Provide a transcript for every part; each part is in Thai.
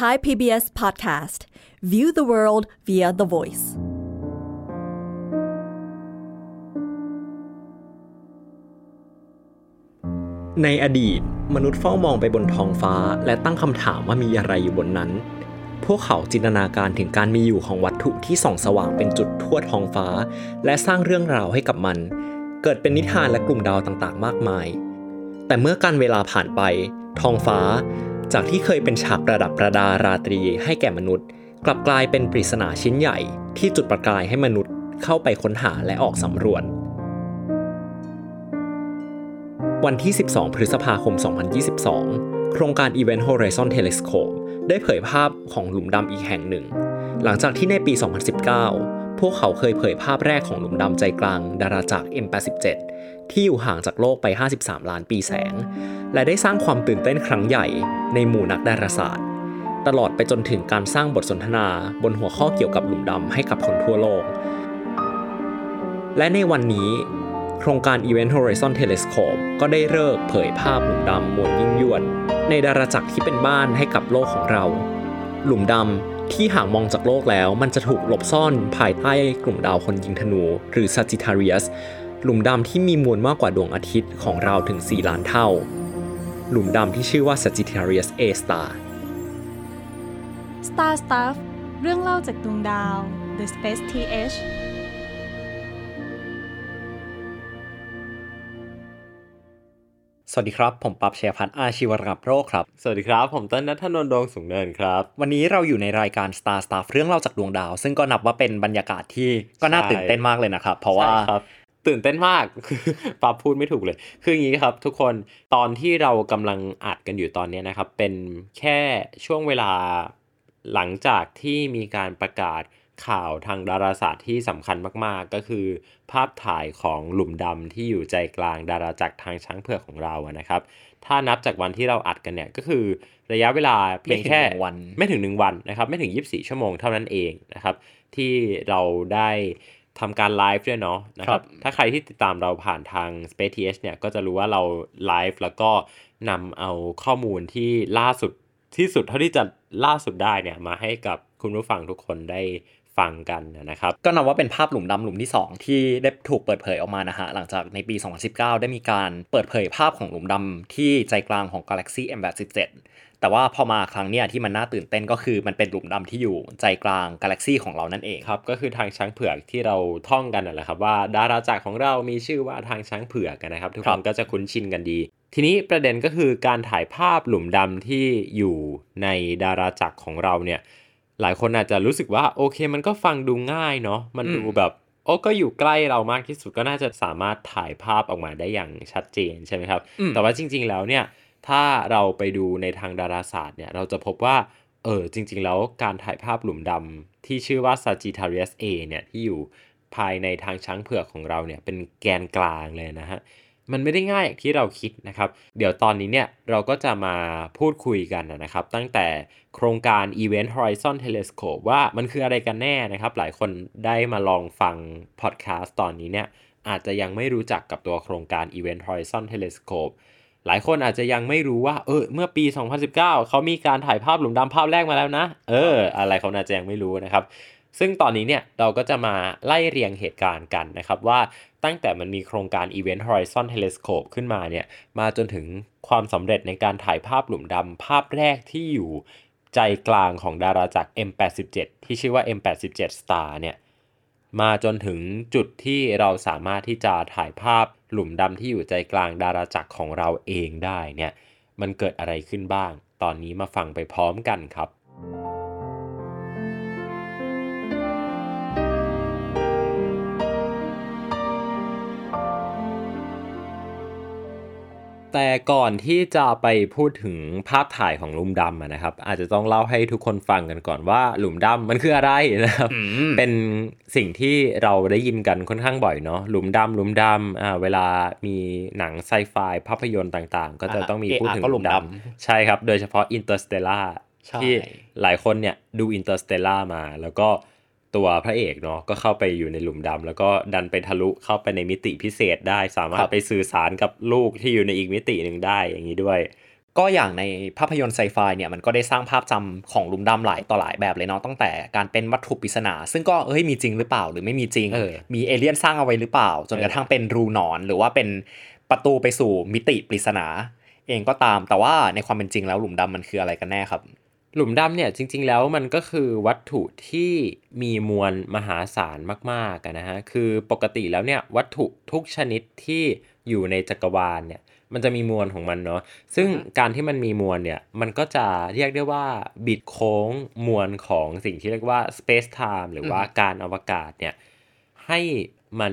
Thai PBS Podcast View the world via the voice ในอดีต มนุษย์เฝ้ามองไปบนท้องฟ้า และตั้งคำถามว่ามีอะไรอยู่บนนั้น พวกเขาจินตนาการถึงการมีอยู่ของวัตถุที่ส่องสว่างเป็นจุดทั่วท้องฟ้า และสร้างเรื่องราวให้กับมัน เกิดเป็นนิทานและกลุ่มดาวต่างๆ มากมาย แต่เมื่อการเวลาผ่านไป ท้องฟ้า จากที่เคยเป็นฉากประดับประดาราตรีให้แก่มนุษย์ กลับกลายเป็นปริศนาชิ้นใหญ่ ที่จุดประกายให้มนุษย์เข้าไปค้นหาและออกสำรวจ วันที่ 12 พฤษภาคม 2022 โครงการ Event Horizon Telescope ได้เผยภาพของหลุมดำอีกแห่งหนึ่ง หลังจากที่ในปี 2019 พวกเขาเคยเผยภาพแรกของหลุมดำใจกลางดาราจักร M87 ที่อยู่ห่างจากโลกไป 53 ล้านปีแสง และได้สร้างความตื่นเต้นครั้งใหญ่ในหมู่นักดาราศาสตร์ ตลอดไปจนถึงการสร้างบทสนทนาบนหัวข้อเกี่ยวกับหลุมดำให้กับคนทั่วโลก และในวันนี้โครงการ Event Horizon Telescope ก็ได้เลิกเผยภาพหลุมดำมวลยิ่งยวด ในดาราจักรที่เป็นบ้านให้กับโลกของเรา หลุมดำ ที่ห่างมองจากโลกแล้ว มันจะถูกหลบซ่อนภายใต้กลุ่มดาวคนยิงธนู หรือ Sagittarius หลุมดำที่มีมวลมากกว่าดวงอาทิตย์ของเราถึง 4 ล้านเท่า หลุมดำที่ชื่อว่า Sagittarius A star Star Stuff เรื่องเล่าจากดวงดาว The Space TH สวัสดีครับ ผมปับเชียพัฒน์อาชีวรักษ์โรคครับ สวัสดีครับ ผมต้นนัทนนท์ดวงสูงเนินครับ วันนี้เราอยู่ในรายการ Star Stuff เรื่องเล่าจากดวงดาว ซึ่งก็นับว่าเป็นบรรยากาศที่ก็น่าใช่ตื่นเต้นมากเลยนะครับ เพราะว่าใช่ครับตื่นเต้นมากปั๊บพูดไม่ถูกเลย คืออย่างนี้ครับ ทุกคนตอนที่เรากำลังอัดกันอยู่ตอนเนี้ยนะครับ เป็นแค่ช่วงเวลาหลังจากที่มีการประกาศ ข่าวทางดาราศาสตร์ที่สำคัญมากๆ ก็คือ ภาพถ่ายของหลุมดำที่อยู่ใจกลางดาราจักรทางช้างเผือกของเราอะนะครับ ถ้านับจากวันที่เราอัดกันเนี่ยก็คือระยะเวลาเพียงแค่ไม่ถึงหนึ่งวันไม่ถึงหนึ่งวันนะครับ ไม่ถึง 24 ชั่วโมงเท่านั้นเองนะครับ ที่เราได้ทำการไลฟ์ด้วยเนาะนะคครัรับบถ้าใครที่ติดตามเราผ่านทาง Space TH เนี่ยก็จะรู้ว่าเราไลฟ์แล้วก็นำเอาข้อมูลที่ล่าสุดที่สุดเท่าที่จะล่าสุดได้เนี่ยมาให้กับคุณผู้ฟังทุกคนได้ ฟังกันนะครับก็นับว่าเป็นภาพหลุมดำหลุมที่ 2 ที่ได้ถูกเปิดเผยออกมานะฮะหลังจากในปี 2019 ได้มีการเปิดเผยภาพของหลุมดำที่ใจกลางของ Galaxy M87 แต่ว่าพอมาครั้งเนี้ยที่มันน่าตื่นเต้นก็คือมันเป็นหลุมดำที่อยู่ใจกลางกาแล็กซีของเรานั่นเองครับก็คือทางช้างเผือกที่เราท่องกันนั่นแหละครับว่าดาราจักรของเรามีชื่อว่าทางช้างเผือกกันนะครับทุกครัคนบก็จะคุ้นชินกันดี ทีนี้ประเด็นก็คือการถ่ายภาพหลุมดำที่อยู่ในดาราจักรของเราเนี่ย หลายคนอาจจะรู้สึกว่าโอเคมันก็ฟังดูง่ายเนาะมันดูแบบโอ้ก็อยู่ใกล้เรามากที่สุดก็น่าจะสามารถถ่ายภาพออกมาได้อย่างชัดเจนใช่ไหมครับอืมแต่ว่าจริง ๆ แล้วเนี่ยถ้าเราไปดูในทางดาราศาสตร์เนี่ยเราจะพบว่าเออจริง ๆ แล้วการถ่ายภาพหลุมดำที่ชื่อว่า Sagittarius A เนี่ยที่อยู่ภายในทางช้างเผือกของเราเนี่ยเป็นแกนกลางเลยนะฮะ มันไม่ได้ง่ายอย่างที่เราคิดนะครับ เดี๋ยวตอนนี้เนี่ยเราก็จะมาพูดคุยกันนะครับ ตั้งแต่โครงการ Event Horizon Telescope ว่ามันคืออะไรกันแน่นะครับ หลายคนได้มาลองฟังพอดแคสต์ตอนนี้เนี่ยอาจจะยังไม่รู้จักกับตัวโครงการ Event Horizon Telescope หลายคนอาจจะยังไม่รู้ว่า เออ เมื่อปี 2019 เขามีการถ่ายภาพหลุมดำภาพแรกมาแล้วนะ เออ อะไรเขาอาจจะยังไม่รู้นะครับ ซึ่งตอนนี้เนี่ยเราก็จะมาไล่เรียงเหตุการณ์กันนะครับว่าตั้งแต่มันมีโครงการ Event Horizon Telescope ขึ้นมาเนี่ยมาจนถึงความสำเร็จในการถ่ายภาพหลุมดำภาพแรกที่อยู่ใจกลางของดาราจักร M87 ที่ชื่อว่า M87 Star เนี่ยมาจนถึงจุดที่เราสามารถที่จะถ่ายภาพหลุมดำที่อยู่ใจกลางดาราจักรของเราเองได้เนี่ยมันเกิดอะไรขึ้นบ้าง ตอนนี้มาฟังไปพร้อมกันครับ แต่ก่อนที่จะไปพูดถึงภาพถ่ายของหลุมดำอะนะครับ อาจจะต้องเล่าให้ทุกคนฟังกันก่อนว่าหลุมดำมันคืออะไรนะครับ เป็นสิ่งที่เราได้ยินกันค่อนข้างบ่อยเนาะหลุมดำหลุมดำอ่าเวลามีหนังไซไฟภาพยนตร์ต่างๆ ก็จะอ่าต้องมีเอะพูดถึงก็หลุมดใช่ครับ โดยเฉพาะ Interstellar ใช่ที่หลายคนเนี่ยดู Interstellar มา แล้วก็ ตัวพระเอกเนาะก็เข้าไปอยู่ในหลุมดำแล้วก็ดันไปทะลุเข้าไปในมิติพิเศษได้ สามารถไปสื่อสารกับลูกที่อยู่ในอีกมิติหนึ่งได้อย่างนี้ด้วย ก็อย่างในภาพยนตร์ไซไฟเนี่ยมันก็ได้สร้างภาพจำของหลุมดำหลายต่อหลายแบบเลยเนาะตั้งแต่การเป็นวัตถุปริศนา ซึ่งก็เอ้ยมีจริงหรือเปล่าหรือไม่มีจริงเออมีเอเลี่ยนสร้างเอาไว้หรือเปล่า จนกระทั่งเป็นรูหนอน หรือว่าเป็นประตูไปสู่มิติปริศนา เองก็ตามแต่ว่าในความเป็นจริงแล้วหลุมดำมันคืออะไรกันแน่ครับ หลุมดำเนี่ยจริง ๆ แล้วมันก็คือวัตถุที่มีมวลมหาศาลมากๆนะฮะคือปกติแล้วเนี่ยวัตถุทุกชนิดที่อยู่ในจักรวาลเนี่ยมันจะมีมวลของมันเนาะซึ่งการที่มันมีมวลเนี่ยมันก็จะเรียกได้ว่าบิดโค้งมวลของสิ่งที่เรียกว่า space time หรือว่าการอวกาศเนี่ยให้มัน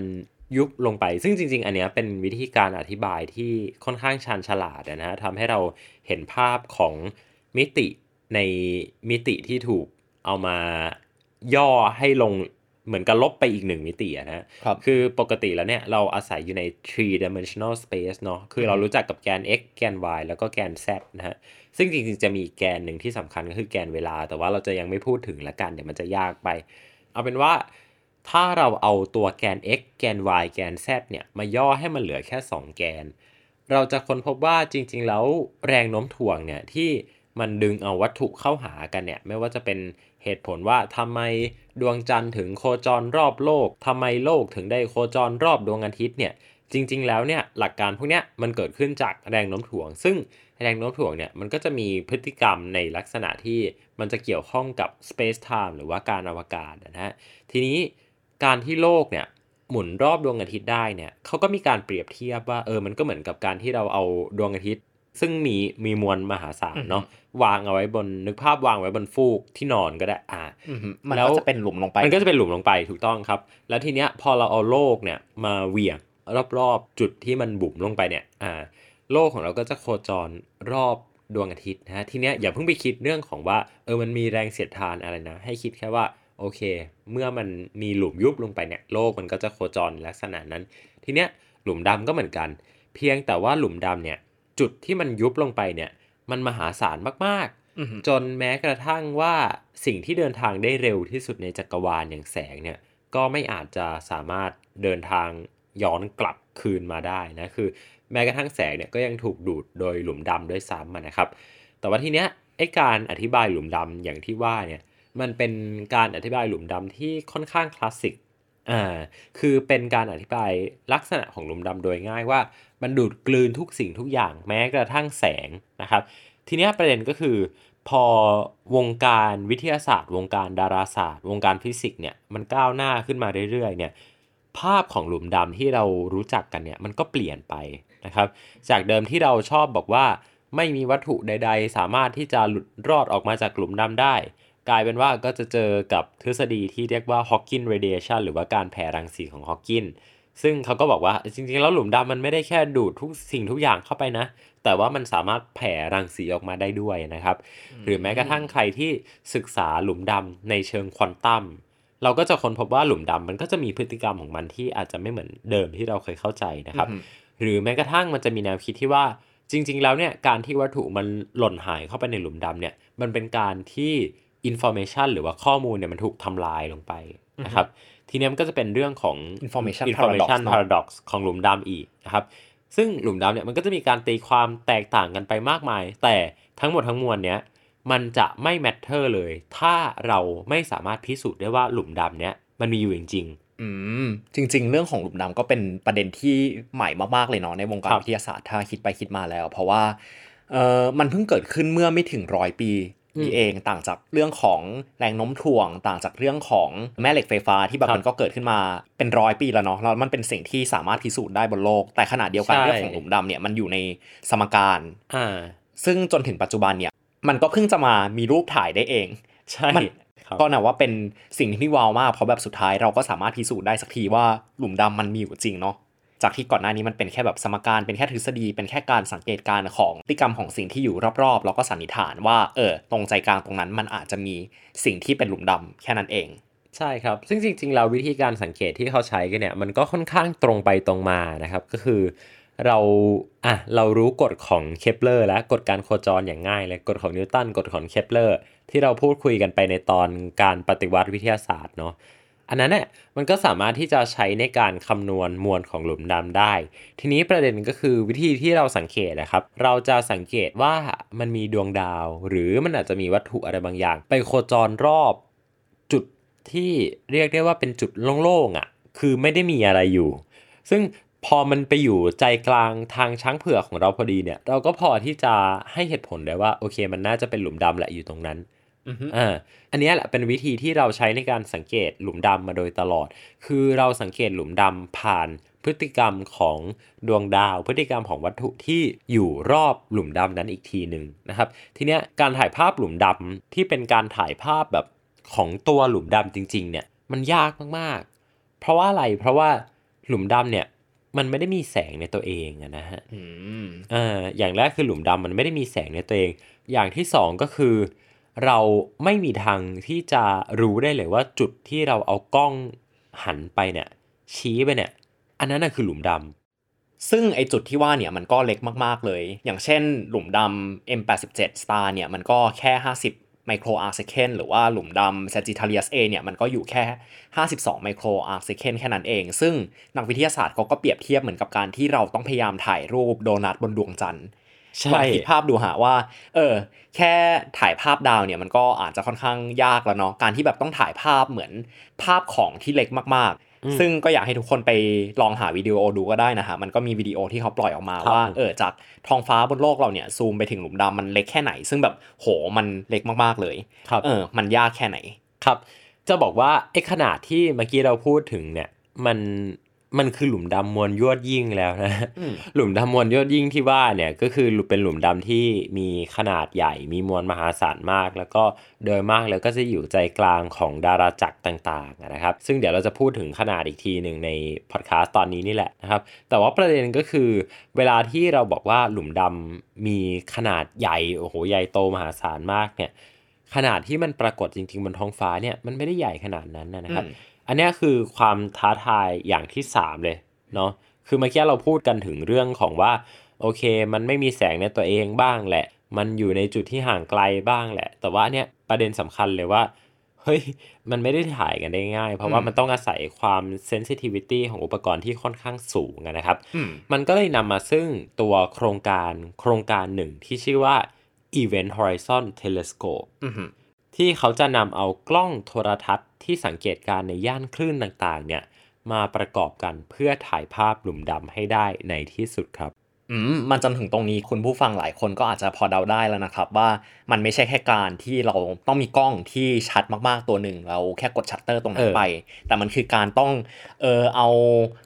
ยุบลงไป ซึ่งจริง ๆ อันเนี้ยเป็นวิธีการอธิบายที่ค่อนข้างชาญฉลาดนะฮะทำให้เราเห็นภาพของมิติ ในมิติที่ถูกเอามาย่อให้ลงเหมือนกับลบไปอีกหนึ่งมิติอะนะครับคือปกติแล้วเนี่ยเราอาศัยอยู่ใน three dimensional space เนาะ คือเรารู้จักกับแกน x แกน y แล้วก็แกน z นะฮะ ซึ่งจริงๆ จะมีแกนหนึ่งที่สำคัญก็คือแกนเวลา แต่ว่าเราจะยังไม่พูดถึงละกัน เดี๋ยวมันจะยากไป เอาเป็นว่าถ้าเราเอาตัวแกน x แกน y แกน z เนี่ย มาย่อให้มันเหลือแค่ 2 แกน เราจะค้นพบว่าจริง ๆ แล้วแรงโน้มถ่วงเนี่ยที่ มันดึงเอาวัตถุเข้าหากันเนี่ยไม่ว่าจะเป็นเหตุผลว่าทำไมดวงจันทร์ถึงโคจรรอบโลกทำไมโลกถึงได้โคจรรอบดวงอาทิตย์เนี่ยจริง ๆ แล้วเนี่ยหลักการพวกเนี้ยมันเกิดขึ้นจากแรงโน้มถ่วง ซึ่งแรงโน้มถ่วงเนี่ยมันก็จะมีพฤติกรรมในลักษณะที่มันจะเกี่ยวข้องกับ space time หรือว่าการอวกาศนะฮะทีนี้การที่โลกเนี่ยหมุนรอบดวงอาทิตย์ได้เนี่ยเขาก็มีการเปรียบเทียบว่าเออมันก็เหมือนกับการที่เราเอาดวงอาทิตย์ ซึ่งมีมีมวลมหาศาลเนาะ วางเอาไว้บนนึกภาพวางไว้บนฟูกที่นอนก็ได้อ่าอือหือมันแล้วก็จะเป็นหลุมลงไป มันก็จะเป็นหลุมลงไปถูกต้องครับ แล้วทีเนี้ยพอเราเอาโลกเนี่ยมาเหวี่ยงรอบๆจุดที่มันบุ๋มลงไปเนี่ยอ่าโลกของเราก็จะโคจรรอบดวงอาทิตย์นะฮะทีเนี้ยอย่าเพิ่งไปคิดเรื่องของว่าเออมันมีแรงเสียดทานอะไรนะ ให้คิดแค่ว่าโอเค เมื่อมันมีหลุมยุบลงไปเนี่ยโลกมันก็จะโคจรลักษณะนั้น ทีเนี้ยหลุมดำก็เหมือนกัน เพียงแต่ว่าหลุมดำเนี่ยจุดที่มันยุบลงไปเนี่ย มันมหาศาลมากๆอือหือจนแม้กระทั่งว่าสิ่งที่เดินทางได้เร็วที่สุดในจักรวาลอย่างแสงเนี่ยก็ไม่อาจจะสามารถเดินทางย้อนกลับคืนมาได้นะคือ แม้กระทั่งแสงเนี่ยก็ยังถูกดูดโดยหลุมดำด้วยซ้ำอะนะครับ แต่ว่าทีเนี้ยไอการอธิบายหลุมดำอย่างที่ว่าเนี่ยมันเป็นการอธิบายหลุมดำที่ค่อนข้างคลาสสิก อ่าคือเป็นการอธิบายลักษณะของหลุมดำโดยง่ายว่า มันดูดกลืนทุกสิ่งทุกอย่างแม้กระทั่งแสงนะครับ ทีนี้ประเด็นก็คือพอวงการวิทยาศาสตร์ วงการดาราศาสตร์ วงการฟิสิกส์เนี่ยมันก้าวหน้าขึ้นมาเรื่อยๆเนี่ยภาพของหลุมดำที่เรารู้จักกันเนี่ยมันก็เปลี่ยนไปนะครับจากเดิมที่เราชอบบอกว่า ไม่มีวัตถุใด ๆ สามารถที่จะหลุดรอดออกมาจากหลุมดำได้ กลายเป็นว่าก็จะเจอกับทฤษฎีที่เรียกว่า Hawking radiation หรือว่าการแผ่รังสีของ Hawking ซึ่งเขาก็บอกว่าจริงๆ แล้วหลุมดำมันไม่ได้แค่ดูดทุกสิ่งทุกอย่างเข้าไปนะ แต่ว่ามันสามารถแผ่รังสีออกมาได้ด้วยนะครับ หรือแม้กระทั่งใครที่ศึกษาหลุมดำในเชิงควอนตัมเราก็จะค้นพบว่าหลุมดำมันก็จะมีพฤติกรรมของมันที่อาจจะไม่เหมือนเดิมที่เราเคยเข้าใจนะครับอือหือหรือแม้กระทั่งมันจะมีแนวคิดที่ว่าจริง ๆ แล้วเนี่ยการที่วัตถุมันหล่นหายเข้าไปในหลุมดำเนี่ยมันเป็นการที่ information หรือว่าข้อมูลเนี่ยมันถูกทำลายลงไปนะครับทีเนี้ยมันก็จะเป็นเรื่องของ Information information paradox เนอะ paradox ของหลุมดำอีกนะครับซึ่งหลุมดำเนี่ยมันก็จะมีการตีความแตกต่างกันไปมากมาย แต่ทั้งหมดทั้งมวลเนี้ยมันจะไม่ matter เลย ถ้าเราไม่สามารถพิสูจน์ได้ว่าหลุมดำเนี้ยมันมีอยู่จริงอืมจริง ๆ เรื่องของหลุมดำก็เป็นประเด็นที่ใหม่มากๆเลยเนาะในวงการครับวิทยาศาสตร์ถ้าคิดไปคิดมาแล้ว เพราะว่าเออมันเพิ่งเกิดขึ้นเมื่อไม่ถึงร้อยปี นี่เองต่างจากเรื่องของแรงโน้มถ่วง ต่างจากเรื่องของแม่เหล็กไฟฟ้าที่แบบครับมันก็เกิดขึ้นมาเป็นร้อยปีแล้วเนาะแล้วมันเป็นสิ่งที่สามารถพิสูจน์ได้บนโลก แต่ขณะเดียวกันใช่เรื่องของหลุมดำเนี่ยมันอยู่ในสมการๆอ่าซึ่งจนถึงปัจจุบันเนี่ยมันก็เพิ่งจะมามีรูปถ่ายได้เองใช่มันครับก็นับว่าเป็นสิ่งที่ว้าวมากเพราะแบบสุดท้ายเราก็สามารถพิสูจน์ได้สักทีว่าหลุมดำมันมีอยู่จริงเนาะ จากที่ก่อนหน้านี้มันเป็นแค่แบบสมการเป็นแค่ทฤษฎี เป็นแค่การสังเกตการณ์ของพฤติกรรมของสิ่งที่อยู่รอบๆ แล้วก็สันนิษฐานว่าเออตรงใจกลางตรงนั้นมันอาจจะมีสิ่งที่เป็นหลุมดำแค่นั้นเองใช่ครับ ซึ่งจริงๆเราวิธีการสังเกตที่เขาใช้กันเนี่ย มันก็ค่อนข้างตรงไปตรงมานะครับ ก็คือเราอะเรารู้กฎของเคปเลอร์และกฎการโคจรอย่างง่ายเลยกฎของนิวตันกฎของเคปเลอร์ที่เราพูดคุยกันไปในตอนการปฏิวัติวิทยาศาสตร์เนาะ อันนั้นเนี่ยมันก็สามารถที่จะใช้ในการคำนวณมวลของหลุมดำได้ ทีนี้ประเด็นก็คือวิธีที่เราสังเกตนะครับ เราจะสังเกตว่ามันมีดวงดาว หรือมันอาจจะมีวัตถุอะไรบางอย่าง ไปโคจรรอบจุดที่เรียกได้ว่าเป็นจุดโล่งๆอะ่ะคือไม่ได้มีอะไรอยู่ ซึ่งพอมันไปอยู่ใจกลางทางช้างเผือกของเราพอดีเนี่ย เราก็พอที่จะให้เหตุผลได้ว่าโอเค มันน่าจะเป็นหลุมดำแหละอยู่ตรงนั้น อ่าอันนี้แหละเป็นวิธีที่เราใช้ในการสังเกตหลุมดำมาโดยตลอด คือเราสังเกตหลุมดำผ่านพฤติกรรมของดวงดาว พฤติกรรมของวัตถุที่อยู่รอบหลุมดำนั้นอีกทีหนึ่งนะครับ ทีเนี้ยการถ่ายภาพหลุมดำที่เป็นการถ่ายภาพแบบของตัวหลุมดำจริง ๆ เนี่ยมันยากมากๆ เพราะว่าอะไร เพราะว่าหลุมดำเนี่ยมันไม่ได้มีแสงในตัวเองอะนะฮะอืมอ่าอย่างแรกคือหลุมดำมันไม่ได้มีแสงในตัวเอง อย่างที่สองก็คือ เราไม่มีทางที่จะรู้ได้เลยว่าจุดที่เราเอากล้องหันไปเนี่ย ชี้ไปเนี่ย อันนั้นน่ะคือหลุมดำซึ่งไอจุดที่ว่าเนี่ยมันก็เล็กมากๆเลย อย่างเช่น หลุมดำ M87 Star เนี่ยมันก็แค่ 50 ไมโครอาร์เซคหรือว่าหลุมดำ Sagittarius A เนี่ยมันก็อยู่แค่ 52 ไมโครอาร์เซคแค่นั้นเอง ซึ่งนักวิทยาศาสตร์เขาก็เปรียบเทียบเหมือนกับการที่เราต้องพยายามถ่ายรูปโดนัทบนดวงจันทร์ ลองคิดภาพดูหาว่า เออ แค่ถ่ายภาพดาวเนี่ยมันก็อาจจะค่อนข้างยากแล้วเนาะการที่แบบต้องถ่ายภาพเหมือนภาพของที่เล็กมากอืมๆซึ่งก็อยากให้ทุกคนไปลองหาวิดีโอดูก็ได้นะฮะมันก็มีวิดีโอที่เขาปล่อยออกมาครับว่าเออจากท้องฟ้าบนโลกเราเนี่ยซูมไปถึงหลุมดำมันเล็กแค่ไหน ซึ่งแบบโหมันเล็กมากๆเลยครับเออ มันยากแค่ไหนครับ จะบอกว่าไอ้ขนาดที่เมื่อกี้เราพูดถึงเนี่ยมัน มันคือหลุมดำมวลยวดยิ่งแล้วนะอืมหลุมดำมวลยอดยิ่งที่ว่าเนี่ยก็คือเป็นหลุมดำที่มีขนาดใหญ่มีมวลมหาศาลมาก แล้วก็โดยมากแล้วก็จะอยู่ใจกลางของดาราจักรต่างๆนะครับ ซึ่งเดี๋ยวเราจะพูดถึงขนาดอีกทีหนึ่งในพอดแคสต์ตอนนี้นี่แหละนะครับ แต่ว่าประเด็นก็คือเวลาที่เราบอกว่าหลุมดำมีขนาดใหญ่โอ้โหใหญ่โตมหาศาลมากเนี่ยขนาดที่มันปรากฏจริงๆบนท้องฟ้าเนี่ยมันไม่ได้ใหญ่ขนาดนั้นนะครับ อืมอันเนี้ยคือความท้าทายอย่างที่สามเลยเนาะคือเมื่อกี้เราพูดกันถึงเรื่องของว่าโอเค มันไม่มีแสงในตัวเองบ้างแหละ มันอยู่ในจุดที่ห่างไกลบ้างแหละ แต่ว่าเนี่ยประเด็นสำคัญเลยว่าเฮ้ยมันไม่ได้ถ่ายกันได้ง่าย เพราะว่าอืมมันต้องอาศัยความเซนซิทิวิตี้ของอุปกรณ์ที่ค่อนข้างสูงอะนะครับอืมมันก็เลยนำมาซึ่งตัวโครงการโครงการหนึ่งที่ชื่อว่า Event Horizon Telescope อือหือ ที่เขาจะนำเอากล้องโทรทรรศน์ที่สังเกตการณ์ในย่านคลื่นต่างๆ เนี่ยมาประกอบกันเพื่อถ่ายภาพหลุมดำให้ได้ในที่สุดครับ อืมมันจนถึงตรงนี้คุณผู้ฟังหลายคนก็อาจจะพอเดาได้แล้วนะครับว่ามันไม่ใช่แค่การที่เราต้องมีกล้องที่ชัดมากๆตัวหนึ่ง เราแค่กดชัตเตอร์ตรงนั้เอนอไป แต่มันคือการต้องเออเอา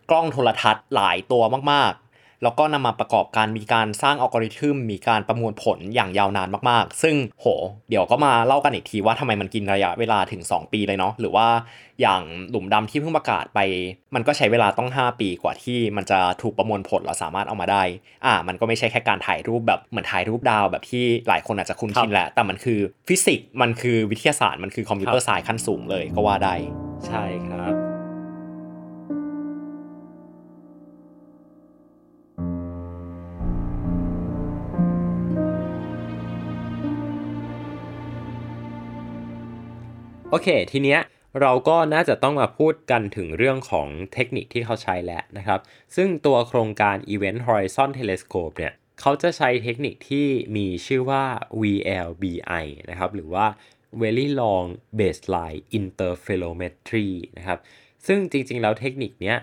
กล้องโทรทัศน์หลายตัวมากๆ แล้วก็นำมาประกอบการมีการสร้างอัลกอริทึมมีการประมวลผลอย่างยาวนานมากๆ ซึ่งโห เดี๋ยวก็มาเล่ากันอีกทีว่าทำไมมันกินระยะเวลาถึง 2 ปีเลยเนาะหรือว่าอย่างหลุมดำที่เพิ่งประกาศไป มันก็ใช้เวลาต้อง 5 ปีกว่าที่มันจะถูกประมวลผลเราสามารถเอามาได้ อ่า มันก็ไม่ใช่แค่การถ่ายรูปแบบเหมือนถ่ายรูปดาวแบบที่หลายคนอาจจะคุ้นชินแหละ แต่มันคือฟิสิกส์ มันคือวิทยาศาสตร์ มันคือคอมพิวเตอร์ไซน์ขั้นสูงเลยก็ว่าได้ ใช่ครับ โอเค ทีเนี้ยเราก็น่าจะต้องมาพูดกันถึงเรื่องของเทคนิคที่เขาใช้แล้วนะครับ ซึ่งตัวโครงการ Event Horizon Telescope เนี่ยเขาจะใช้เทคนิคที่มีชื่อว่า VLBI นะครับ หรือว่า Very Long Baseline Interferometry นะครับ ซึ่งจริงๆ แล้วเทคนิคเนี้ย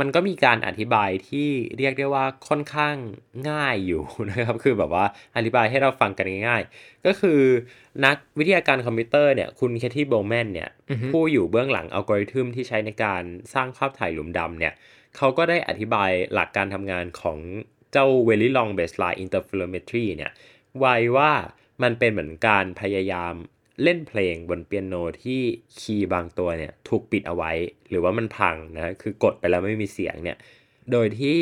มันก็มีการอธิบายที่เรียกได้ว่าค่อนข้างง่ายอยู่นะครับคือแบบว่าอธิบายให้เราฟังกันง่ายๆ ก็คือนักวิทยาการคอมพิวเตอร์เนี่ยคุณ Katie Bouman เนี่ยอือฮึผู้อยู่เบื้องหลังอัลกอริทึมที่ใช้ในการสร้างภาพถ่ายหลุมดำเนี่ยเขาก็ได้อธิบายหลักการทำงานของเจ้า Very Long Baseline Interferometry เนี่ยไว้ว่ามันเป็นเหมือนการพยายาม เล่นเพลงบนเปียโนที่คีย์บางตัวเนี่ยถูกปิดเอาไว้ หรือว่ามันพังนะคือกดไปแล้วไม่มีเสียงเนี่ยโดยที่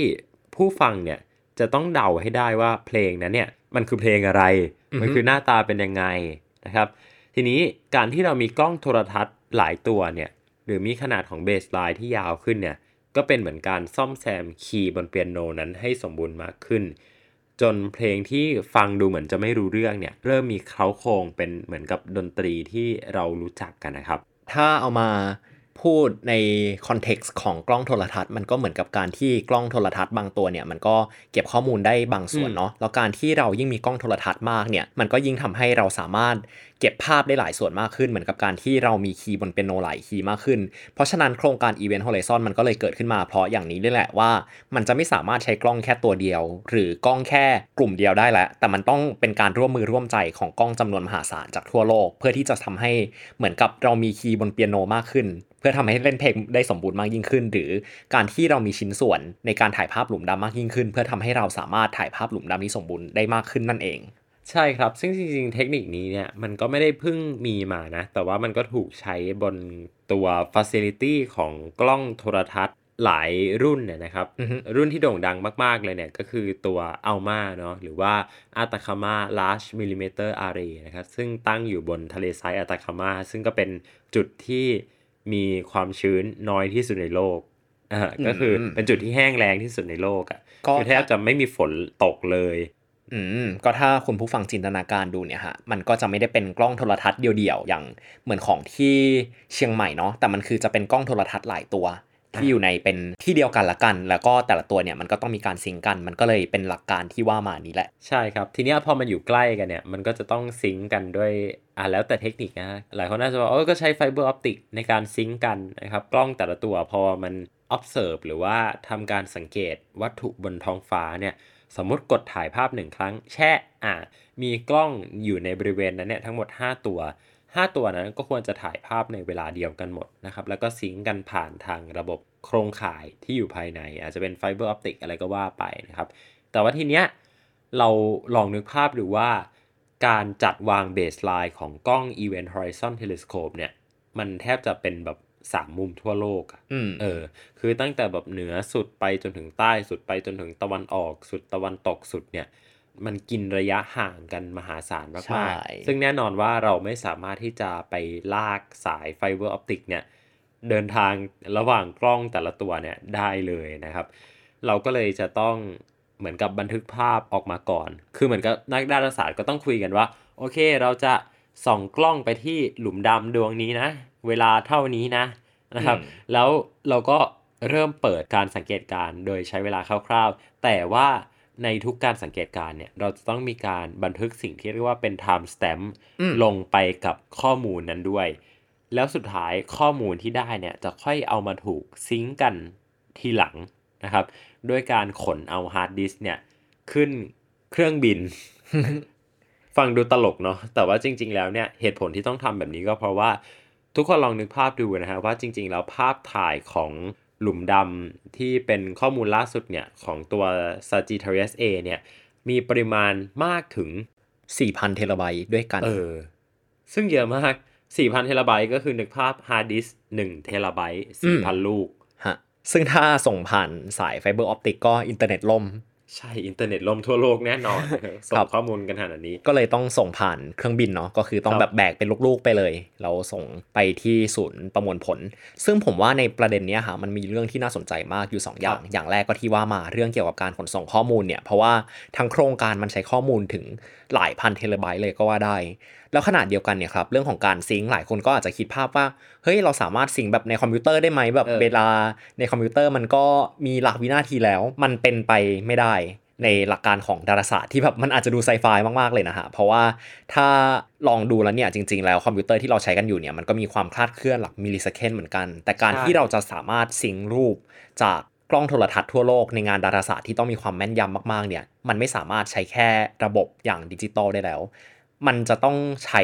ผู้ฟังเนี่ยจะต้องเดาให้ได้ว่าเพลงนั้นเนี่ยมันคือเพลงอะไรอือฮึมันคือหน้าตาเป็นยังไงนะครับ ทีนี้การที่เรามีกล้องโทรทัศน์หลายตัวเนี่ยหรือมีขนาดของเบสไลน์ที่ยาวขึ้นเนี่ยก็เป็นเหมือนการซ่อมแซมคีย์บนเปียโนนั้นให้สมบูรณ์มากขึ้น จนเพลงที่ฟังดูเหมือนจะไม่รู้เรื่องเนี่ยเริ่มมีเคล้าโครงเป็นเหมือนกับดนตรีที่เรารู้จักกันนะครับ ถ้าเอามา พูดในคอนเท็กซ์ของกล้องโทรทัศน์มันก็เหมือนกับการที่กล้องโทรทัศน์บางตัวเนี่ยมันก็เก็บข้อมูลได้บางส่วนเนาะแล้วการที่เรายิ่งมีกล้องโทรทัศน์มากเนี่ยมันก็ยิ่งทำให้เราสามารถเก็บภาพได้หลายส่วนมากขึ้น เหมือนกับการที่เรามีคีย์บนเปียโนหลายคีย์มากขึ้น เพราะฉะนั้นโครงการ Event Horizon มันก็เลยเกิดขึ้นมาเพราะอย่างนี้นี่แหละว่า มันจะไม่สามารถใช้กล้องแค่ตัวเดียว หรือกล้องแค่กลุ่มเดียวได้แล้ว แต่มันต้องเป็นการร่วมมือร่วมใจของกล้องจำนวนมหาศาลจากทั่วโลก เพื่อที่จะทำให้เหมือนกับเรามีคีย์บนเปียโนมากขึ้น เพื่อทำให้เล่นเพลงได้สมบูรณ์มากยิ่งขึ้น หรือการที่เรามีชิ้นส่วนในการถ่ายภาพหลุมดำมากยิ่งขึ้น เพื่อทำให้เราสามารถถ่ายภาพหลุมดำที่สมบูรณ์ได้มากขึ้นนั่นเอง ใช่ครับ ซึ่งจริงๆ เทคนิคนี้เนี่ยมันก็ไม่ได้เพิ่งมีมานะ แต่ว่ามันก็ถูกใช้บนตัว Facility ของกล้องโทรทัศน์หลายรุ่นเนี่ยนะครับอือฮึรุ่นที่โด่งดังมาก ๆ เลยเนี่ย ก็คือตัว Alma เนาะหรือว่า Atacama Large Millimeter Array นะครับ ซึ่งตั้งอยู่บนทะเลทราย Atacama ซึ่งก็เป็นจุดที่ มีความชื้นน้อยที่สุดในโลกอ่าก็คือเป็นจุดที่แห้งแล้งที่สุดในโลกอะ่ะก็คือแทบจะไม่มีฝนตกเลยอืมก็ถ้าคุณผู้ฟังจินตนาการดูเนี่ยฮะมันก็จะไม่ได้เป็นกล้องโทรทัศน์เดียวๆอย่างเหมือนของที่เชียงใหม่เนาะแต่มันคือจะเป็นกล้องโทรทรรศน์หลายตัว ที่อยู่ในเป็นที่เดียวกันละกัน แล้วก็แต่ละตัวเนี่ยมันก็ต้องมีการ sync กัน มันก็เลยเป็นหลักการที่ว่ามานี้แหละ ใช่ครับ ทีเนี้ยพอมันอยู่ใกล้กันเนี่ย มันก็จะต้อง sync กันด้วยอ่าแล้วแต่เทคนิคนะหลายคนน่าจะบอกเออก็ใช้ fiber optic ในการ sync กันนะครับกล้องแต่ละตัวพอมัน observe หรือว่าทำการสังเกตวัตถุบนท้องฟ้าเนี่ยสมมติกดถ่ายภาพหนึ่งครั้ง แช่อ่ามีกล้องอยู่ในบริเวณนั้นเนี่ยทั้งหมด 5 ตัว 5 ตัวนั้นก็ควรจะถ่ายภาพในเวลาเดียวกันหมดนะครับแล้วก็ sync กันผ่านทางระบบโครงข่ายที่อยู่ภายใน อาจจะเป็น fiber optic อะไรก็ว่าไปนะครับแต่ว่าทีเนี้ยเราลองนึกภาพดูว่า การจัดวาง baseline ของกล้อง Event Horizon Telescope เนี่ย มันแทบจะเป็นแบบสามมุมทั่วโลกอะอืมเออ คือตั้งแต่แบบเหนือสุดไปจนถึงใต้สุดไปจนถึงตะวันออกสุดตะวันตกสุดเนี่ย มันกินระยะห่างกันมหาศาลใช่มากๆ ซึ่งแน่นอนว่าเราไม่สามารถที่จะไปลากสาย fiber optic เนี่ย เดินทางระหว่างกล้องแต่ละตัวเนี่ยได้เลยนะครับ เราก็เลยจะต้อง เหมือนกับบันทึกภาพออกมาก่อน คือเหมือนกับนักดาราศาสตร์ก็ต้องคุยกันว่า โอเคเราจะส่องกล้องไปที่หลุมดำดวงนี้นะ เวลาเท่านี้นะนะครับอืมแล้วเราก็เริ่มเปิดการสังเกตการณ์โดยใช้เวลาคร่าวๆ แต่ว่าในทุกการสังเกตการณ์เนี่ย เราจะต้องมีการบันทึกสิ่งที่เรียกว่าเป็น time stamp อืมลงไปกับข้อมูลนั้นด้วย แล้วสุดท้ายข้อมูลที่ได้เนี่ย จะค่อยเอามาถูก sync กันทีหลัง นะครับด้วยการขนเอาฮาร์ดดิสก์เนี่ยขึ้นเครื่องบิน ฟังดูตลกเนาะแต่ว่าจริง ๆ แล้วเนี่ยเหตุผลที่ต้องทำแบบนี้ก็เพราะว่าทุกคนลองนึกภาพดูนะฮะว่าจริง ๆ แล้วภาพถ่ายของหลุมดำที่เป็นข้อมูลล่าสุดเนี่ยของตัว Sagittarius A เนี่ยมีปริมาณมากถึง 4,000 เทราไบต์ด้วยกัน เออ ซึ่งเยอะมาก 4,000 เทราไบต์ก็คือนึกภาพฮาร์ดดิสก์1เทราไบต์อืม4,000 ลูกฮะ ซึ่งถ้าส่งผ่านสาย fiber optic ก็อินเทอร์เน็ตล่ม ใช่ อินเทอร์เน็ตล่มทั่วโลกแน่นอน ส่ครังบข้อมูลกันขนาดนี้ ก็เลยต้องส่งผ่านเครื่องบินเนาะ ก็คือต้องครับแบบแบกเป็นลูกๆไปเลย เราส่งไปที่ศูนย์ประมวลผล ซึ่งผมว่าในประเด็นเนี้ยฮะมันมีเรื่องที่น่าสนใจมากอยู่ 2 อย่าง อย่างแรกก็ที่ว่ามาเรื่องเกี่ยวกับการขนส่งข้อมูลเนี่ย เพราะว่าทั้งโครงการมันใช้ข้อมูลถึงหลายพันเทราไบต์เลยก็ว่าได้ แล้วขนาดเดียวกันเนี่ยครับเรื่องของการ sync หลายคนก็อาจจะคิดภาพว่าเฮ้ยเราสามารถ sync แบบในคอมพิวเตอร์ได้ไหมแบบเออเวลาในคอมพิวเตอร์มันก็มีหลักวินาทีแล้ว มันเป็นไปไม่ได้ในหลักการของดาราศาสตร์ที่แบบมันอาจจะดูไซไฟมากๆเลยนะฮะ เพราะว่าถ้าลองดูแล้วเนี่ยจริง ๆ แล้วคอมพิวเตอร์ที่เราใช้กันอยู่เนี่ยมันก็มีความคลาดเคลื่อนหลัก millisecond เหมือนกัน แต่การใช่ที่เราจะสามารถ sync รูปจากกล้องโทรทรรศน์ทั่วโลกในงานดาราศาสตร์ที่ต้องมีความแม่นยำมากๆเนี่ยมันไม่สามารถใช้แค่ระบบอย่างดิจิตอลได้แล้ว มันจะต้องใช้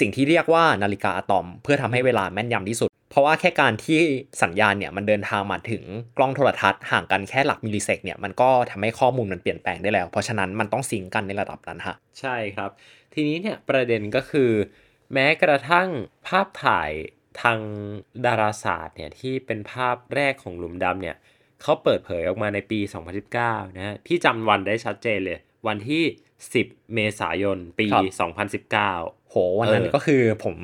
สิ่งที่เรียกว่านาฬิกาอะตอม เพื่อทำให้เวลาแม่นยำที่สุด เพราะว่าแค่การที่สัญญาณเนี่ยมันเดินทางมาถึงกล้องโทรทรรศน์ห่างกันแค่หลัก millisec เนี่ยมันก็ทำให้ข้อมูลมันเปลี่ยนแปลงได้แล้ว เพราะฉะนั้นมันต้อง sync กันในระดับนั้นฮะใช่ครับ ทีนี้เนี่ยประเด็นก็คือ แม้กระทั่งภาพถ่ายทางดาราศาสตร์เนี่ยที่เป็นภาพแรกของหลุมดำเนี่ยเขาเปิดเผยออกมาในปี 2019 นะฮะพี่จำวันได้ชัดเจนเลย วันที่ 10 เมษายนปีครับ2019 โห วันนั้นเออก็คือผม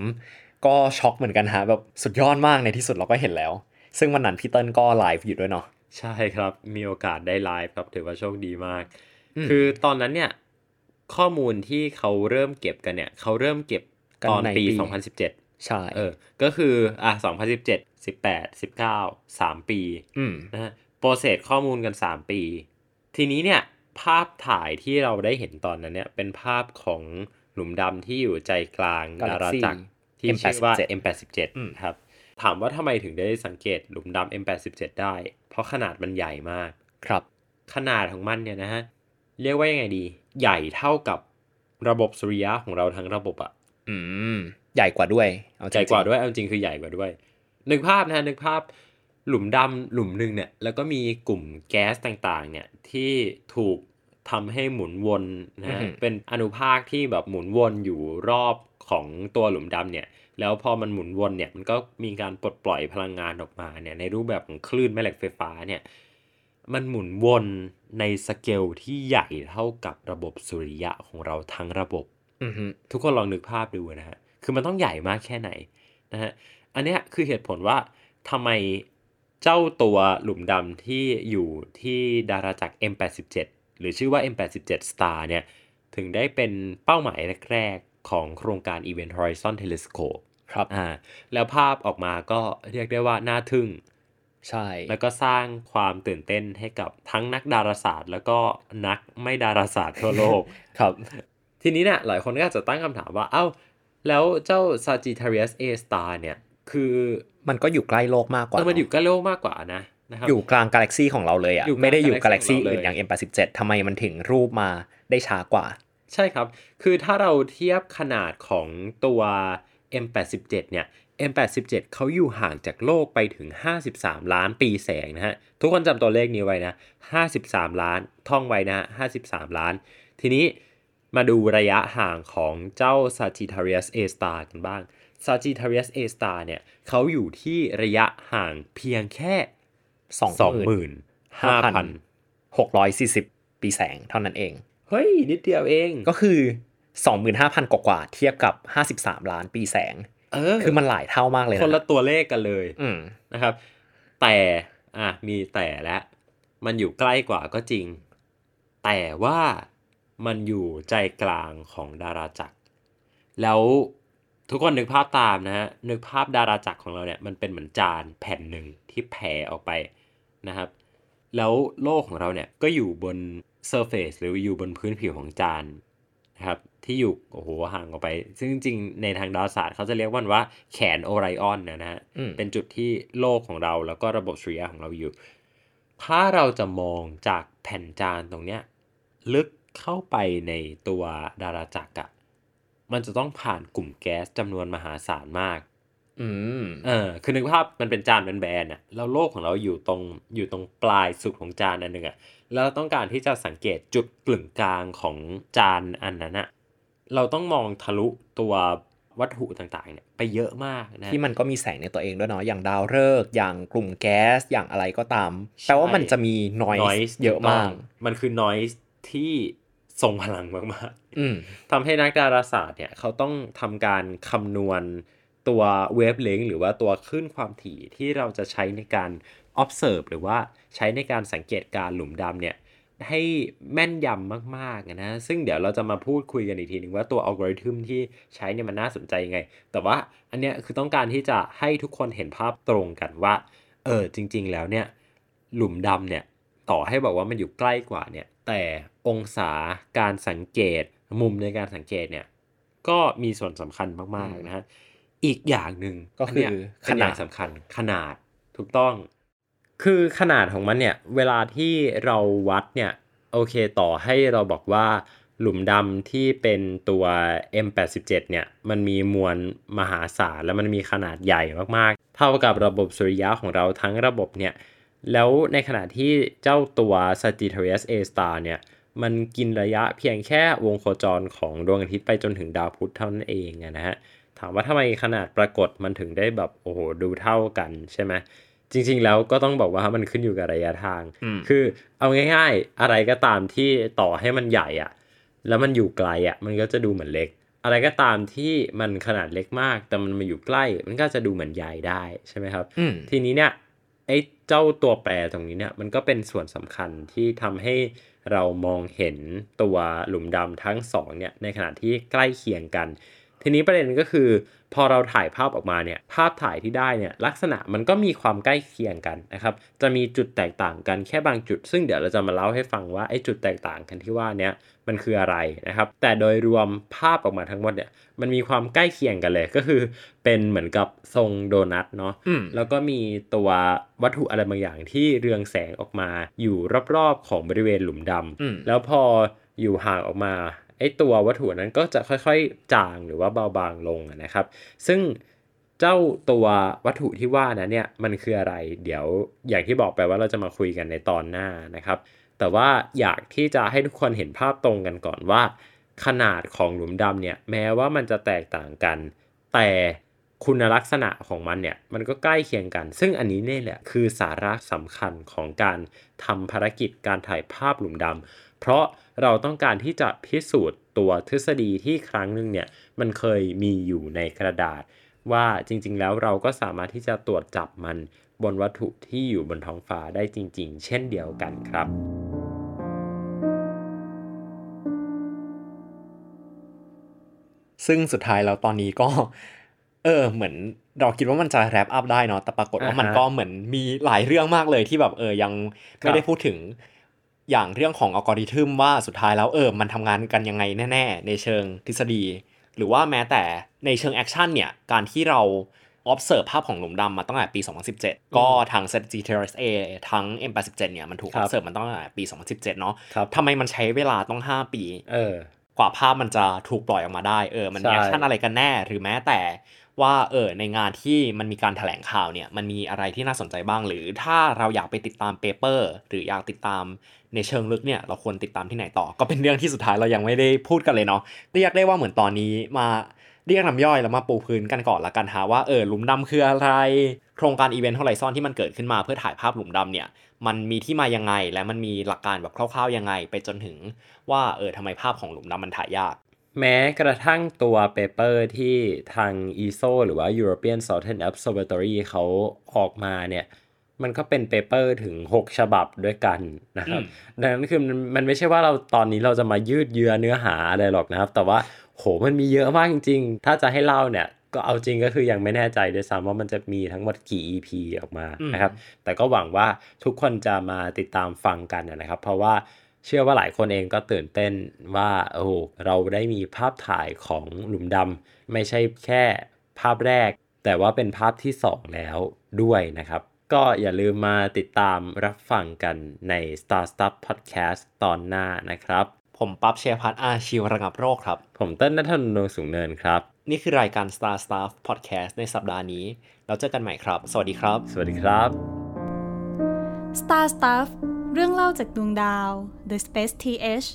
ก็ช็อกเหมือนกันฮะแบบสุดยอดมากในที่สุดเราก็เห็นแล้ว ซึ่งวันนั้นพี่เติ้ลก็ไลฟ์อยู่ด้วยเนาะใช่ครับ มีโอกาสได้ไลฟ์ครับถือว่าโชคดีมากอืมคือตอนนั้นเนี่ย ข้อมูลที่เขาเริ่มเก็บกันเนี่ย เขาเริ่มเก็บกันตอนในปีปี 2017 ใช่เออก็คืออะ2017 18 19 3 ปีอืมนะฮะโปรเซสข้อมูลกัน 3 ปี ทีนี้เนี่ย ภาพถ่ายที่เราได้เห็นตอนนั้นเนี่ย เป็นภาพของหลุมดำที่อยู่ใจกลาง Galaxy ดาราจักรที่ชื่อว่า M87 M87 อืมครับ ถามว่าทำไมถึงได้สังเกตหลุมดำ M87 ได้ เพราะขนาดมันใหญ่มาก ครับ ขนาดของมันเนี่ยนะฮะ เรียกว่ายังไงดี ใหญ่เท่ากับระบบสุริยะของเราทั้งระบบอะอืม ใหญ่กว่าด้วย เอาจใหริญ่งๆกว่าด้วย เอาจริงคือใหญ่กว่าด้วย นึกภาพนะฮะนึกภาพ หลุมดำหลุมหนึ่งเนี่ยแล้วก็มีกลุ่มแก๊สต่างๆ เนี่ยที่ถูกทำให้หมุนวนนะฮะเป็นอนุภาคที่แบบหมุนวนอยู่รอบของตัวหลุมดำเนี่ย แล้วพอมันหมุนวนเนี่ยมันก็มีการปลดปล่อยพลังงานออกมาเนี่ยในรูปแบบของคลื่นแม่เหล็กไฟฟ้าเนี่ยมันหมุนวนในสเกลที่ใหญ่เท่ากับระบบสุริยะของเราทั้งระบบอือฮึทุกคนลองนึกภาพดูนะฮะคือมันต้องใหญ่มากแค่ไหนนะฮะอันเนี้ยคือเหตุผลว่าทำไม เจ้าตัวหลุมดำที่อยู่ที่ดาราจักร M87 หรือชื่อว่า M87 Star เนี่ยถึงได้เป็นเป้าหมายแรกๆของโครงการ Event Horizon Telescope ครับอ่าแล้วภาพออกมาก็เรียกได้ว่าน่าทึ่ง ใช่ แล้วก็สร้างความตื่นเต้นให้กับทั้งนักดาราศาสตร์ แล้วก็นักไม่ดาราศาสตร์ทั่วโลก ครับ ทีนี้เนี่ยหลายคนก็อาจจะตั้งคำถามว่า เอ้า แล้วเจ้า Sagittarius A star เนี่ย คือมันก็อยู่ใกล้โลกมากกว่าเออมันอยู่ใกล้โลกมากกว่านะนะครับอยู่กลางกาแล็กซีของเราเลยอะอยู่กลางไม่ได้อยู่กา Galaxy แล็กซีของเราเลยอื่นอย่าง M87 ทำไมมันถึงรูปมาได้ช้ากว่า ใช่ครับ คือถ้าเราเทียบขนาดของตัว M87 เนี่ย M87 เขาอยู่ห่างจากโลกไปถึง 53 ล้านปีแสงนะฮะ ทุกคนจำตัวเลขนี้ไว้นะ 53 ล้าน ท่องไว้นะ 53 ล้าน ทีนี้มาดูระยะห่างของเจ้า Sagittarius A star กันบ้าง Sagittarius A star เนี่ยเขาอยู่ที่ระยะห่างเพียงแค่25,000 640ปีแสงเท่านั้นเอง เฮ้ย นิดเดียวเองก็คือ25,000กว่าๆเทียบกับ53ล้านปีแสงเออคือมันหลายเท่ามากเลยคนนะละตัวเลขกันเลยอืมนะครับ แต่อะมีแต่และมันอยู่ใกล้กว่าก็จริง แต่ว่ามันอยู่ใจกลางของดาราจักร แล้ว ทุกคนนึกภาพตามนะฮะ นึกภาพดาราจักรของเราเนี่ยมันเป็นเหมือนจานแผ่นหนึ่งที่แผ่ออกไปนะครับ แล้วโลกของเราเนี่ยก็อยู่บนเซอร์เฟซหรืออยู่บนพื้นผิวของจานนะครับที่อยู่โอ้โหห่างออกไป ซึ่งจริงๆในทางดาราศาสตร์เขาจะเรียกมันว่าแขนโอไรออนนะฮะอืมเป็นจุดที่โลกของเราแล้วก็ระบบสุริยะของเราอยู่ ถ้าเราจะมองจากแผ่นจานตรงเนี้ยลึกเข้าไปในตัวดาราจักรอะ มันจะต้องผ่านกลุ่มแก๊สจำนวนมหาศาลมาก อืม เออ คือนึกภาพมันเป็นจานแบนๆอะ แล้วโลกของเราอยู่ตรงอยู่ตรงปลายสุดของจานอันหนึ่งอะ แล้วต้องการที่จะสังเกตจุดกลึงกลางของจานอันนั้นอะ เราต้องมองทะลุตัววัตถุต่างๆเนี่ยไปเยอะมากนะที่มันก็มีแสงในตัวเองด้วยเนาะอย่างดาวฤกษ์อย่างกลุ่มแก๊สอย่างอะไรก็ตามใช่แปลว่ามันจะมี noise, noise เยอะมากถูต้งมันคือ noise ที่ ทรงพลังมากๆอืมทำให้นักดาราศาสตร์เนี่ยเขาต้องทำการคำนวณตัวเวฟเลงหรือว่าตัวคลื่นความถี่ที่เราจะใช้ในการ observe หรือว่าใช้ในการสังเกตการหลุมดำเนี่ยให้แม่นยำมากๆนะ ซึ่งเดี๋ยวเราจะมาพูดคุยกันอีกทีหนึ่งว่าตัวอัลกอริทึมที่ใช้เนี่ยมันน่าสนใจยังไง แต่ว่าอันเนี้ยคือต้องการที่จะให้ทุกคนเห็นภาพตรงกันว่า เออจริง ๆ แล้วเนี่ย หลุมดำเนี่ย ต่อให้บอกว่ามันอยู่ใกล้กว่าเนี่ย แต่องศาการสังเกตมุมในการสังเกตเนี่ยก็มีส่วนสำคัญมากๆนะฮะอีกอย่างหนึ่งก็คือขขนานาดดสำคัญขนาดถูกต้อง คือขนาดของมันเนี่ย เวลาที่เราวัดเนี่ย โอเคต่อให้เราบอกว่าหลุมดำที่เป็นตัว M87 เนี่ย มันมีมวลมหาศาลและมันมีขนาดใหญ่มากๆ เท่ากับระบบสุริยะของเราทั้งระบบเนี่ย แล้วในขณะที่เจ้าตัว Sagittarius A star เนี่ย มันกินระยะเพียงแค่วงโคจรของดวงอาทิตย์ไปจนถึงดาวพุธเท่านั้นเองอะนะฮะ ถามว่าทำไมขนาดปรากฏมันถึงได้แบบโอ้โหดูเท่ากันใช่ไหมจริง ๆ แล้วก็ต้องบอกว่ามันขึ้นอยู่กับระยะทางอืมคือเอาง่าย ๆ อะไรก็ตามที่ต่อให้มันใหญ่อะแล้วมันอยู่ไกลอะมันก็จะดูเหมือนเล็ก อะไรก็ตามที่มันขนาดเล็กมาก แต่มันมาอยู่ใกล้ มันก็จะดูเหมือนใหญ่ได้ใช่ไหมครับอืมทีนี้เนี่ย ไอ้เจ้าตัวแปรตรงนี้เนี่ยมันก็เป็นส่วนสำคัญที่ทำให้เรามองเห็นตัวหลุมดำทั้งสองเนี่ยในขณะที่ใกล้เคียงกัน ทีนี้ประเด็นก็คือ พอเราถ่ายภาพออกมาเนี่ยภาพถ่ายที่ได้เนี่ยลักษณะมันก็มีความใกล้เคียงกันนะครับจะมีจุดแตกต่างกันแค่บางจุด ซึ่งเดี๋ยวเราจะมาเล่าให้ฟังว่าไอ้จุดแตกต่างกันที่ว่าเนี้ยมันคืออะไรนะครับ แต่โดยรวมภาพออกมาทั้งหมดเนี่ยมันมีความใกล้เคียงกันเลยก็คือ เป็นเหมือนกับทรงโดนัทเนาะอืมแล้วก็มีตัววัตถุอะไรบางอย่างที่เรืองแสงออกมาอยู่รอบๆของบริเวณหลุมดำอืมแล้วพออยู่ห่างออกมา ไอตัววัตถุนั้นก็จะค่อยๆ จางหรือว่าเบาบางลงนะครับ ซึ่งเจ้าตัววัตถุที่ว่านั้นเนี่ยมันคืออะไร เดี๋ยวอย่างที่บอกไปว่าเราจะมาคุยกันในตอนหน้านะครับ แต่ว่าอยากที่จะให้ทุกคนเห็นภาพตรงกันก่อนว่า ขนาดของหลุมดำเนี่ยแม้ว่ามันจะแตกต่างกัน แต่คุณลักษณะของมันเนี่ยมันก็ใกล้เคียงกัน ซึ่งอันนี้เนี่ยแหละคือสาระสำคัญของการทำภารกิจการถ่ายภาพหลุมดำเพราะ เราต้องการที่จะพิสูจน์ตัวทฤษฎีที่ครั้งหนึ่งเนี่ยมันเคยมีอยู่ในกระดาษ ว่าจริง ๆ แล้วเราก็สามารถที่จะตรวจจับมันบนวัตถุที่อยู่บนท้องฟ้าได้จริง ๆ เช่นเดียวกันครับซึ่งสุดท้ายแล้วตอนนี้ก็ เออ เหมือนเราคิดว่ามันจะ wrap up ได้เนาะแต่ปรากฏว่ามันก็เหมือนมีหลายเรื่องมากเลยที่แบบเออยังไม่ได้พูดถึง อย่างเรื่องของอัลกอริทึมว่าสุดท้ายแล้วเออมันทำงานกันยังไงแน่ๆ ในเชิงทฤษฎี หรือว่าแม้แต่ในเชิง action เนี่ย การที่เรา observe ภาพของหลุมดำมาตั้งแต่ปี 2017 ก็ทาง Sagittarius A ทั้ง M87 เนี่ยมันถูกครับ observe มาตั้งแต่ปี 2017 เนาะครับทำไมมันใช้เวลาต้อง 5 ปีเออ กว่าภาพมันจะถูกปล่อยออกมาได้เออมันมีใช่ action อะไรกันแน่หรือแม้แต่ว่าเออในงานที่มันมีการแถลงข่าวเนี่ยมันมีอะไรที่น่าสนใจบ้าง หรือถ้าเราอยากไปติดตาม paper หรืออยากติดตามในเชิงลึกเนี่ยเราควรติดตามที่ไหนต่อ ก็เป็นเรื่องที่สุดท้ายเรายังไม่ได้พูดกันเลยเนาะเรียกได้ว่าเหมือนตอนนี้มา เรียกน้ำย่อยแล้วมาปูพื้นกันก่อนละกันฮะว่าเออหลุมดำคืออะไร โครงการอีเวนต์ o ฮ i ซอนที่มันเกิดขึ้นมาเพื่อถ่ายภาพหลุมดำเนี่ยมันมีที่มายังไงและมันมีหลักการแบบคร่าวๆยังไง ไปจนถึงว่าเออทำไมภาพของหลุมดำมันถ่ายยากแม้กระทั่งตัว paper ที่ทาง ESO หรือว่า European Southern Observatory เขาออกมาเนี่ยมันก็เป็น paper ถึง 6 ฉบับด้วยกันนะครับอืมดังนั้นคือมันมันไม่ใช่ว่าเราตอนนี้เราจะมายืดเยื้อเนื้อหาอะไรหรอกนะครับ แต่ว่า โหมันมีเยอะมากจริง ๆ ถ้าจะให้เล่าเนี่ยก็เอาจริงก็คือยังไม่แน่ใจด้วยซ้ำว่ามันจะมีทั้งหมดกี่ EP ออกมานะครับ แต่ก็หวังว่าทุกคนจะมาติดตามฟังกันนะครับ เพราะว่าเชื่อว่าหลายคนเองก็ตื่นเต้นว่าโอ้โหเราได้มีภาพถ่ายของหลุมดำไม่ใช่แค่ภาพแรก แต่ว่าเป็นภาพที่2แล้วด้วยนะครับ ก็อย่าลืมมาติดตามรับฟังกันใน Star Stuff Podcast ตอนหน้านะครับ ผมปั๊บเชียร์พัฒน์อาชีวระงับโรคครับ ผมเต้นนัทนนท์สูงเนินครับ นี่คือรายการ Star Stuff Podcast ในสัปดาห์นี้แล้วเจอกันใหม่ครับ สวัสดีครับ สวัสดีครับ Star Stuff เรื่องเล่าจากดวงดาว The Space TH